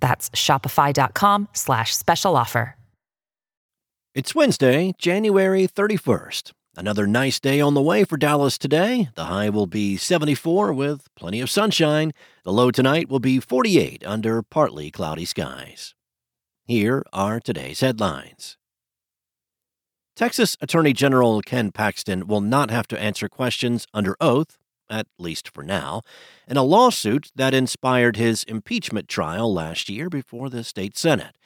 That's shopify.com slash special offer. It's Wednesday, January 31st. Another nice day on the way for Dallas today. The high will be 74 with plenty of sunshine. The low tonight will be 48 under partly cloudy skies. Here are today's headlines. Texas Attorney General Ken Paxton will not have to answer questions under oath, at least for now, in a lawsuit that inspired his impeachment trial last year before the state Senate.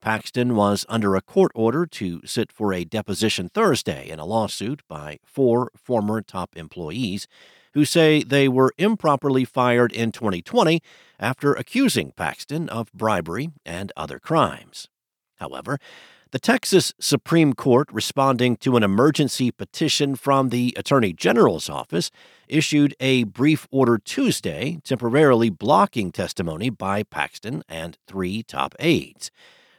Paxton was under a court order to sit for a deposition Thursday in a lawsuit by four former top employees who say they were improperly fired in 2020 after accusing Paxton of bribery and other crimes. However, the Texas Supreme Court, responding to an emergency petition from the Attorney General's office, issued a brief order Tuesday temporarily blocking testimony by Paxton and three top aides.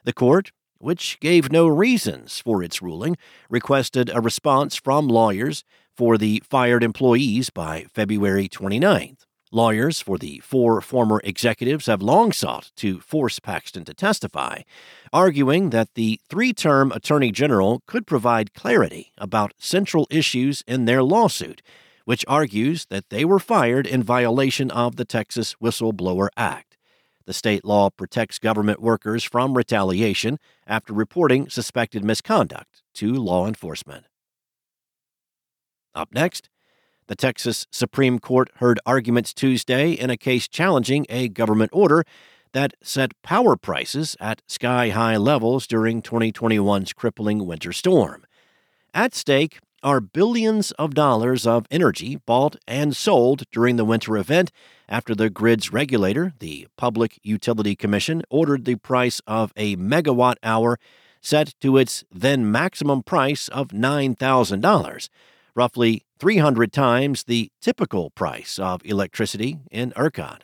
The court, which gave no reasons for its ruling, requested a response from lawyers for the fired employees by February 29th. Lawyers for the four former executives have long sought to force Paxton to testify, arguing that the three term Attorney General could provide clarity about central issues in their lawsuit, which argues that they were fired in violation of the Texas Whistleblower Act. The state law protects government workers from retaliation after reporting suspected misconduct to law enforcement. Up next, the Texas Supreme Court heard arguments Tuesday in a case challenging a government order that set power prices at sky high levels during 2021's crippling winter storm. At stake are billions of dollars of energy bought and sold during the winter event after the grid's regulator, the Public Utility Commission, ordered the price of a megawatt hour set to its then maximum price of $9,000 roughly 300 times the typical price of electricity in ERCOT.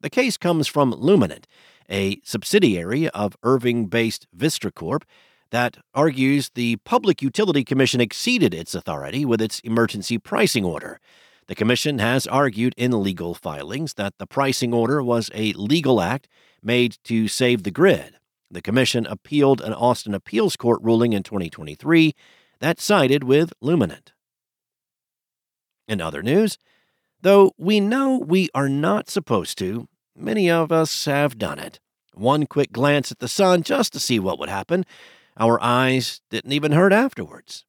The case comes from Luminant, a subsidiary of Irving based Vistra Corp that argues the Public Utility Commission exceeded its authority with its emergency pricing order. The Commission has argued in legal filings that the pricing order was a legal act made to save the grid. The Commission appealed an Austin Appeals Court ruling in 2023 that sided with Luminant. In other news, though we know we are not supposed to, many of us have done it. One quick glance at the sun just to see what would happen. Our eyes didn't even hurt afterwards.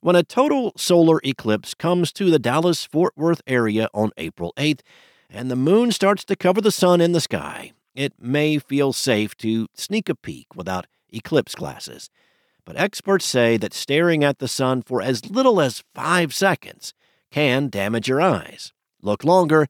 When a total solar eclipse comes to the Dallas Fort Worth area on April 8th, and the moon starts to cover the sun in the sky, it may feel safe to sneak a peek without eclipse glasses. But experts say that staring at the sun for as little as five seconds can damage your eyes. Look longer,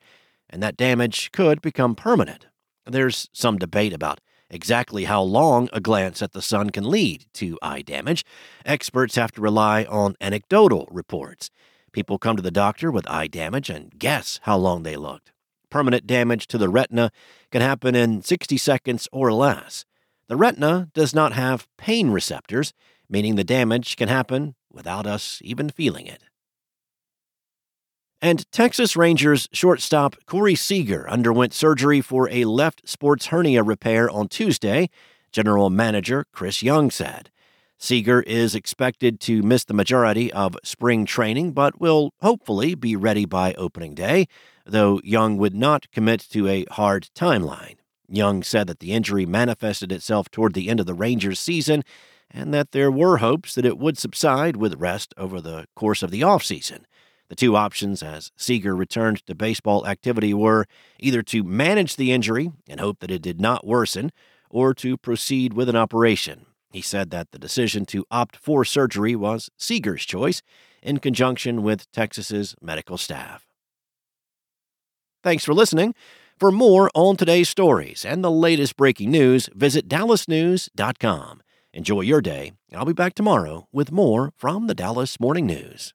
and that damage could become permanent. There's some debate about exactly how long a glance at the sun can lead to eye damage. Experts have to rely on anecdotal reports. People come to the doctor with eye damage and guess how long they looked. Permanent damage to the retina can happen in 60 seconds or less. The retina does not have pain receptors, meaning the damage can happen without us even feeling it. And Texas Rangers shortstop Corey Seager underwent surgery for a left sports hernia repair on Tuesday, general manager Chris Young said. Seager is expected to miss the majority of spring training, but will hopefully be ready by opening day, though Young would not commit to a hard timeline. Young said that the injury manifested itself toward the end of the Rangers season and that there were hopes that it would subside with rest over the course of the offseason. The two options as Seager returned to baseball activity were either to manage the injury and hope that it did not worsen, or to proceed with an operation. He said that the decision to opt for surgery was Seager's choice in conjunction with Texas's medical staff. Thanks for listening. For more on today's stories and the latest breaking news, visit dallasnews.com. Enjoy your day. I'll be back tomorrow with more from the Dallas Morning News.